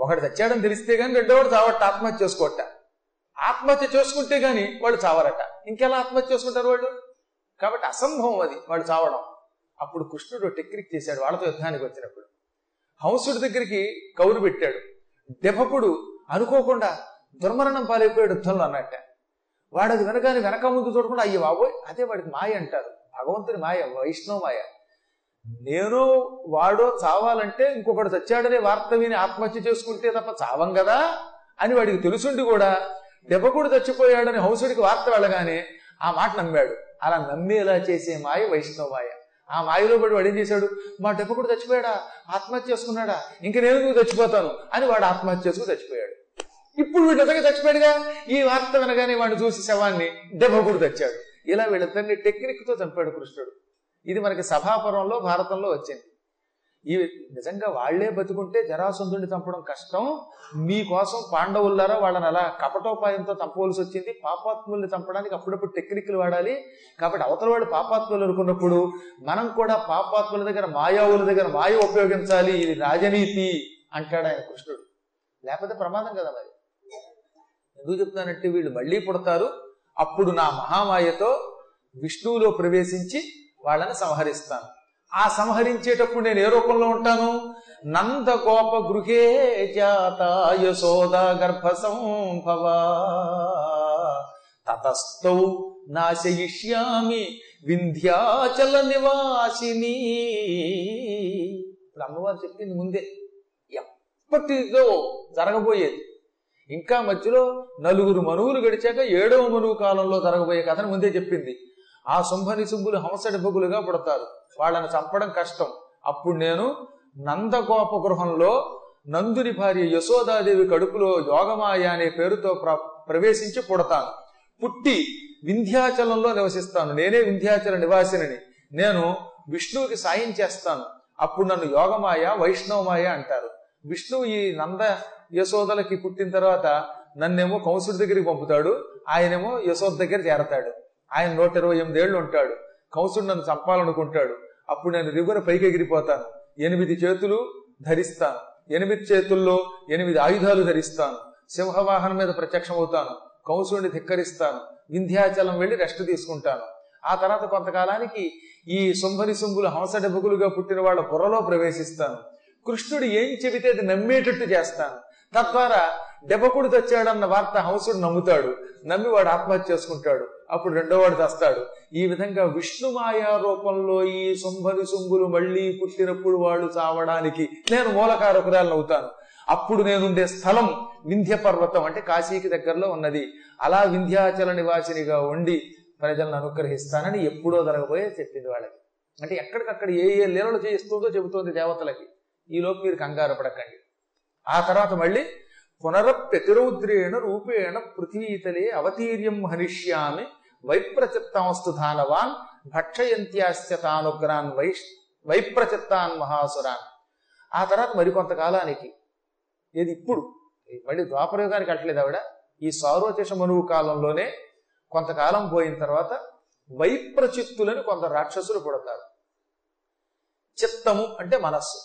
ఒకటి చచ్చాడని తెలిస్తే గాని రెండోవాడు చావట ఆత్మహత్య చేసుకోవట ఆత్మహత్య చేసుకుంటే గాని వాళ్ళు చావరట. ఇంకెలా ఆత్మహత్య చేసుకుంటారు వాళ్ళు? కాబట్టి అసంభవం అది వాళ్ళు చావడం. అప్పుడు కృష్ణుడు టెక్నిక్ చేశాడు వాళ్ళతో యుద్ధానికి వచ్చినప్పుడు. హంసుడి దగ్గరికి కౌరు పెట్టాడు. దెబ్బకుడు అనుకోకుండా దుర్మరణం పాలైపోయాడు యుద్ధంలో అన్నట్ట. వాడు అది వెనకాని వెనక ముందు చూడకుండా అయ్యి బాబోయ్ అదే వాడికి మాయ అంటారు. భగవంతుని మాయ వైష్ణవ మాయ. నేను వాడో చావాలంటే ఇంకొకడు చచ్చాడనే వార్త విని ఆత్మహత్య చేసుకుంటే తప్ప చావం కదా అని వాడికి తెలుసుండి కూడా దెబ్బకుడు చచ్చిపోయాడని హౌసుడికి వార్త వెళ్ళగానే ఆ మాట నమ్మాడు. అలా నమ్మేలా చేసే మాయ వైష్ణవ మాయ ఆ మాయలో పడి వాడు ఏం చేశాడు? మా దెబ్బకుడు చచ్చిపోయాడా? ఆత్మహత్య చేసుకున్నాడా? ఇంక నేను నువ్వు చచ్చిపోతాను? అని వాడు ఆత్మహత్య చేసుకుని చచ్చిపోయాడు. ఇప్పుడు వీళ్ళిద్దరికి చచ్చిపోయాడుగా? ఈ వార్త వినగానే వాడిని చూసి శవాన్ని దెబ్బకుడు తెచ్చాడు. ఇలా వీళ్ళిద్దరిని టెక్నిక్తో చంపాడు కృష్ణుడు. ఇది మనకి సభాపురంలో భారతంలో వచ్చింది. ఈ నిజంగా వాళ్ళే బతుకుంటే జరాసంధుడిని చంపడం కష్టం. మీకోసం పాండవుల్లారా వాళ్ళని అలా కపటోపాయంతో చంపవలసి వచ్చింది. పాపాత్ముల్ని చంపడానికి అప్పుడప్పుడు టెక్నిక్లు వాడాలి. కాబట్టి అవతల వాళ్ళు పాపాత్ములు అనుకున్నప్పుడు మనం కూడా పాపాత్ముల దగ్గర మాయావుల దగ్గర మాయ ఉపయోగించాలి. ఇది రాజనీతి అంటాడు ఆయన కృష్ణుడు. లేకపోతే ప్రమాదం కదా మరి. ఎందుకు చెప్తానంటే వీళ్ళు మళ్ళీ పుడతారు. అప్పుడు నా మహామాయతో విష్ణువులో ప్రవేశించి వాళ్ళని సంహరిస్తాను. ఆ సంహరించేటప్పుడు నేను ఏ రూపంలో ఉంటాను? నందగోప గృహే జాత యశోద గర్భ సంభవ తతస్థౌ నాశయిష్యామి వింధ్యాచల నివాసిని. ఇప్పుడు అమ్మవారు చెప్పింది ముందే. ఎప్పటిదో జరగబోయేది. ఇంకా మధ్యలో నలుగురు మనువులు గడిచాక ఏడవ మనువు కాలంలో జరగబోయే కథను ముందే చెప్పింది. ఆ శుంభని శుంభులు హంసడిపగులుగా పుడతారు. వాళ్ళని చంపడం కష్టం. అప్పుడు నేను నందగోప గృహంలో నందుని భార్య యశోదాదేవి కడుపులో యోగమాయ అనే పేరుతో ప్ర ప్రవేశించి పుడతాను. పుట్టి వింధ్యాచలంలో నివసిస్తాను. నేనే వింధ్యాచల నివాసిని నేను విష్ణువుకి సాయం చేస్తాను. అప్పుడు నన్ను యోగమాయ వైష్ణవమాయ అంటారు. విష్ణువు ఈ నంద యశోదలకి పుట్టిన తర్వాత నన్నేమో కంసుడి దగ్గరికి పంపుతాడు. ఆయనేమో యశోద దగ్గర చేరతాడు. ఆయన నూట ఇరవై ఎనిమిదేళ్ళు ఉంటాడు. కంసుడు నన్ను చంపాలనుకుంటాడు. అప్పుడు నేను రిగున పైకి ఎగిరిపోతాను. ఎనిమిది చేతులు ధరిస్తాను. ఎనిమిది చేతుల్లో ఎనిమిది ఆయుధాలు ధరిస్తాను. సింహవాహనం మీద ప్రత్యక్షమవుతాను. కంసుడిని ధిక్కరిస్తాను. వింధ్యాచలం వెళ్ళి రెస్ట్ తీసుకుంటాను. ఆ తర్వాత కొంతకాలానికి ఈ శుంభని శుంభులు హంసడెబుకులుగా పుట్టిన వాళ్ళ పొరలో ప్రవేశిస్తాను. కృష్ణుడు ఏం చెబితే అది నమ్మేటట్టు చేస్తాను. తద్వారా డెబకుడు తెచ్చాడన్న వార్త హంసుడు నమ్ముతాడు. నమ్మి వాడు ఆత్మహత్య చేసుకుంటాడు. అప్పుడు రెండో వాడు తెస్తాడు. ఈ విధంగా విష్ణుమాయా రూపంలో ఈ శుంభని శుంభులు మళ్ళీ పుట్టినప్పుడు వాళ్ళు చావడానికి నేను మూలకారకురాలను అవుతాను. అప్పుడు నేనుండే స్థలం వింధ్య పర్వతం అంటే కాశీకి దగ్గరలో ఉన్నది. అలా వింధ్యాచల నివాసినిగా ఉండి ప్రజలను అనుగ్రహిస్తానని ఎప్పుడో జరగబోయే చెప్పింది వాళ్ళకి. అంటే ఎక్కడికక్కడ ఏ ఏ లీలలు చేస్తుందో చెబుతోంది దేవతలకి. ఈలోపు మీరు కంగారు పడకండి. ఆ తర్వాత మళ్ళీ పునరప్యతిరౌద్రేణ రూపేణ పృథ్వీతలే అవతీర్యం హనిష్యామి వైప్రచిత్తాంస్తు ధానవాన్ భక్షయంత్యాస్య తానుగ్రాన్ వై వైప్రచిత్తాన్ మహాసురాన్. ఆ తర్వాత మరికొంతకాలానికి ఏది ఇప్పుడు మళ్ళీ ద్వాపరయుగానికి అట్లేదు ఆవిడ. ఈ సారోచష మనువు కాలంలోనే కొంతకాలం పోయిన తర్వాత వైప్రచిత్తులని కొంత రాక్షసులు పుడతారు. చిత్తము అంటే మనస్సు.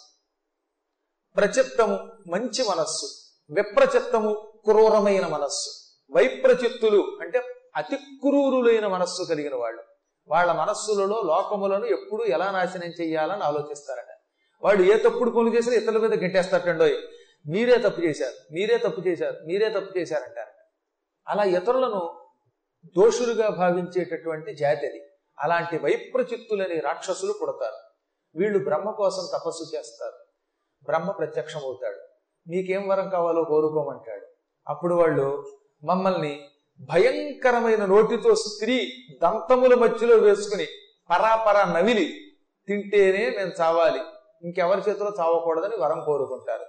ప్రచిత్తము మంచి మనస్సు. విప్రచిత్తము క్రూరమైన మనస్సు. వైప్రచిత్తులు అంటే అతి క్రూరులైన మనస్సు కలిగిన వాళ్ళు. వాళ్ళ మనస్సులలో లోకములను ఎప్పుడు ఎలా నాశనం చేయాలని ఆలోచిస్తారట. వాడు ఏ తప్పుడు పనులు చేసినా ఇతరుల మీద గెంటేస్తారండోయ్ మీరే తప్పు చేశారు మీరే తప్పు చేశారు మీరే తప్పు చేశారంటారట. అలా ఇతరులను దోషులుగా భావించేటటువంటి జాతి అది. అలాంటి వైప్రచిత్తులని రాక్షసులు పుడతారు. వీళ్ళు బ్రహ్మ కోసం తపస్సు చేస్తారు. బ్రహ్మ ప్రత్యక్షమవుతాడు. మీకేం వరం కావాలో కోరుకోమంటాడు. అప్పుడు వాళ్ళు మమ్మల్ని భయంకరమైన నోటితో స్త్రీ దంతముల మధ్యలో వేసుకుని పరాపరా నవిలి తింటేనే మేము చావాలి. ఇంకెవరి చేతిలో చావకూడదని వరం కోరుకుంటారు.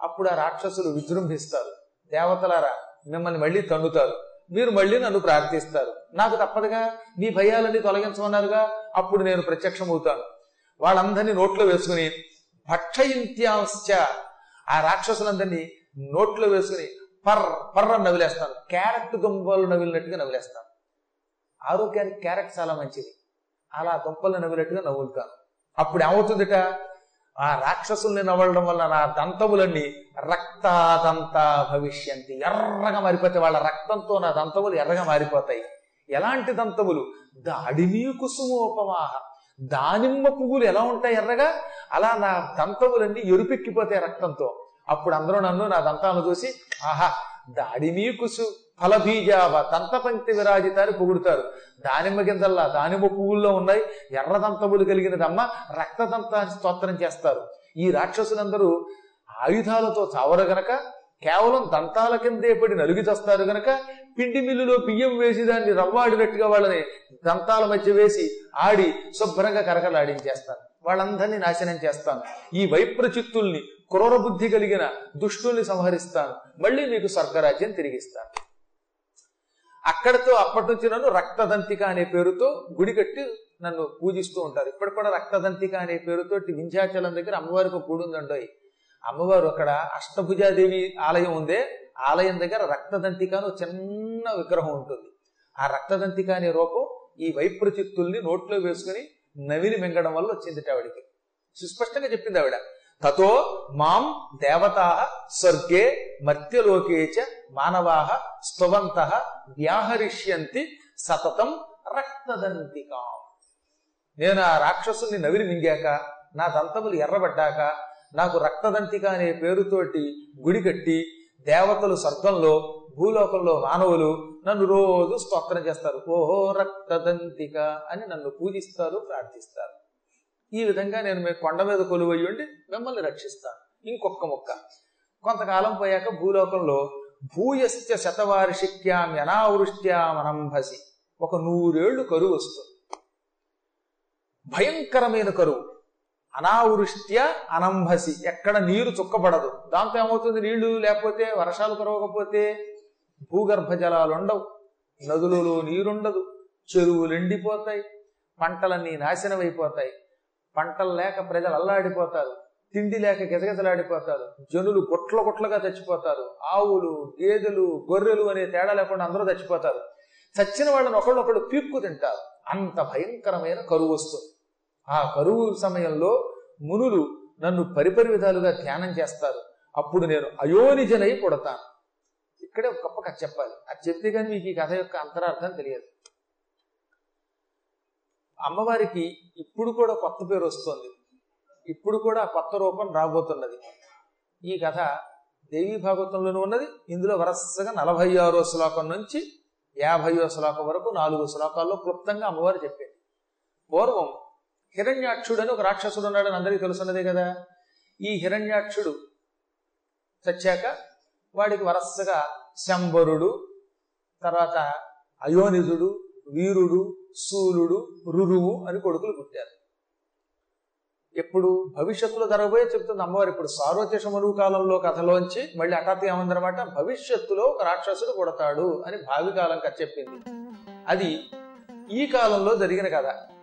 అప్పుడు ఆ రాక్షసులు విజృంభిస్తారు. దేవతలారా మిమ్మల్ని మళ్ళీ తన్నుతారు. మీరు మళ్ళీ నన్ను ప్రార్థిస్తారు. నాకు తప్పదుగా. మీ భయాలన్నీ తొలగించమన్నారుగా. అప్పుడు నేను ప్రత్యక్షమవుతాను. వాళ్ళందరినీ నోట్లో వేసుకుని భక్షయింత్యాంశ ఆ రాక్షసులందరినీ నోట్లో వేసుకుని పర్ పర్ర నవిలేస్తాను. క్యారెట్ దుంపలు నవిలినట్టుగా నవిలేస్తాను. ఆరోగ్యానికి క్యారెట్ చాలా మంచిది. అలా దుంపలు నవ్వినట్టుగా నవ్వులుతాను అప్పుడు ఏమవుతుందిట? ఆ రాక్షసుల్ని నవ్వడం వల్ల నా దంతములన్నీ రక్తాదంత భవిష్యంతి. ఎర్రగా మారిపోతాయి. వాళ్ళ రక్తంతో నా దంతములు ఎర్రగా మారిపోతాయి. ఎలాంటి దంతములు దాడిమీ కుసుమోపమాహ దానిమ్మ పువ్వులు ఎలా ఉంటాయి ఎర్రగా? అలా నా దంతములన్నీ ఎరుపెక్కిపోతాయి రక్తంతో. అప్పుడు అందరూ నన్ను నా దంతాలను చూసి ఆహా దాడిమీ కుసు ఫలబీజావ దంత పంక్తి విరాజితాన్ని పొగుడుతారు. దానిమ్మ గింజల్లా దానిమ్మ పువ్వుల్లో ఉన్నాయి. ఎర్ర దంతములు కలిగినదమ్మ రక్తదంతాన్ని స్తోత్రం చేస్తారు. ఈ రాక్షసులందరూ ఆయుధాలతో చావరు గనక కేవలం దంతాల కిందే పడి నలుగు చేస్తారు గనక పిండి మిల్లులో బియ్యం వేసి దాన్ని రవ్వాడినట్టుగా వాళ్ళని దంతాల మధ్య వేసి ఆడి శుభ్రంగా కరకలాడించేస్తాను వాళ్ళందరినీ నాశనం చేస్తాను. ఈ వైప్రచిత్తుల్ని క్రూర బుద్ధి కలిగిన దుష్టుల్ని సంహరిస్తాను. మళ్ళీ మీకు స్వర్గరాజ్యం తిరిగిస్తాను. అక్కడితో అప్పటి నుంచి నన్ను రక్తదంతిక అనే పేరుతో గుడి కట్టి నన్ను పూజిస్తూ ఉంటారు. ఇప్పుడు కూడా రక్తదంతిక అనే పేరుతో వింధ్యాచలం దగ్గర అమ్మవారికి ఒక గుడి ఉందండోయ్. అమ్మవారు అక్కడ అష్టభుజాదేవి ఆలయం ఉందే. ఆలయం దగ్గర రక్తదంతిక అని చిన్న విగ్రహం ఉంటుంది. ఆ రక్తదంతిక అనే రూపం ఈ వైప్రచిత్తుల్ని నోట్లో వేసుకుని నవిలి మింగడం వల్ల వచ్చింది ఆవిడికి. సుస్పష్టంగా చెప్పింది ఆవిడ. తతో మాం దేవతా స్వర్గే మర్త్యలోకే చ మానవా స్తువంత వ్యాహరిష్యంతి సతతం రక్తదంతికా. నేను ఆ రాక్షసుని నవిలి మింగాక నా దంతములు ఎర్రబడ్డాక నాకు రక్తదంతిక అనే పేరుతోటి గుడి కట్టి దేవతలు స్వర్గంలో భూలోకంలో మానవులు నన్ను రోజు స్తోత్రం చేస్తారు. ఓహో రక్తదంతిక అని నన్ను పూజిస్తారు ప్రార్థిస్తారు. ఈ విధంగా నేను మీ కొండ మీద కొలువయ్యుండి ఉండి మిమ్మల్ని రక్షిస్తాను. ఇంకొక ముక్క. కొంతకాలం పోయాక భూలోకంలో భూయస్య శతవార్షిక్యాం యనావృష్ట్యామనంభసి ఒక నూరేళ్ళు కరువు వస్తుంది. భయంకరమైన కరువు. అనావృష్ట్య అనంభసి. ఎక్కడ నీరు చుక్కబడదు. దాంతో ఏమవుతుంది? నీళ్ళు లేకపోతే వర్షాలు కురవకపోతే భూగర్భ జలాలు ఉండవు. నదులలో నీరుండదు. చెరువులు ఎండిపోతాయి. పంటలన్నీ నాశనం అయిపోతాయి పంటలు లేక ప్రజలు అల్లాడిపోతారు. తిండి లేక గెజగెజలాడిపోతారు జనులు గుట్ల గుట్లగా చచ్చిపోతారు. ఆవులు గేదెలు గొర్రెలు అనే తేడా లేకుండా అందరూ చచ్చిపోతారు. చచ్చిన వాళ్ళని ఒకళ్ళొకళ్ళు పీక్కు తింటారు. అంత భయంకరమైన కరువు వస్తుంది. ఆ కరువు సమయంలో మునులు నన్ను పరిపరి విధాలుగా ధ్యానం చేస్తారు. అప్పుడు నేను అయోనిజనై పుడతాను. ఇక్కడే ఒక గొప్ప కథ చెప్పాలి. అది చెప్తే కానీ మీకు ఈ కథ యొక్క అంతరార్థం తెలియదు. అమ్మవారికి ఇప్పుడు కూడా కొత్త పేరు వస్తుంది. ఇప్పుడు కూడా కొత్త రూపం రాబోతున్నది. ఈ కథ దేవీ భాగవతంలోనూ ఉన్నది. ఇందులో వరసగా నలభై ఆరో శ్లోకం నుంచి యాభైయో శ్లోకం వరకు నాలుగు శ్లోకాల్లో క్లుప్తంగా అమ్మవారు చెప్పింది. పూర్వం హిరణ్యాక్షుడు అని ఒక రాక్షసుడు ఉన్నాడని అందరికీ తెలుసున్నదే కదా. ఈ హిరణ్యాక్షుడు చచ్చాక వాడికి వరసగా శంబరుడు తర్వాత అయోనిజుడు వీరుడు శూలుడు రురువు అని కొడుకులు పుట్టారు. ఎప్పుడు భవిష్యత్తులో జరగబోయే చెప్తుంది అమ్మవారు. ఇప్పుడు సార్వత్యశమరువు కాలంలో కథలోంచి మళ్ళీ హఠాత్తుగా ఏమందనమాట భవిష్యత్తులో ఒక రాక్షసుడు కొడతాడు అని భావి కాలం చెప్పింది. అది ఈ కాలంలో జరిగిన కథ.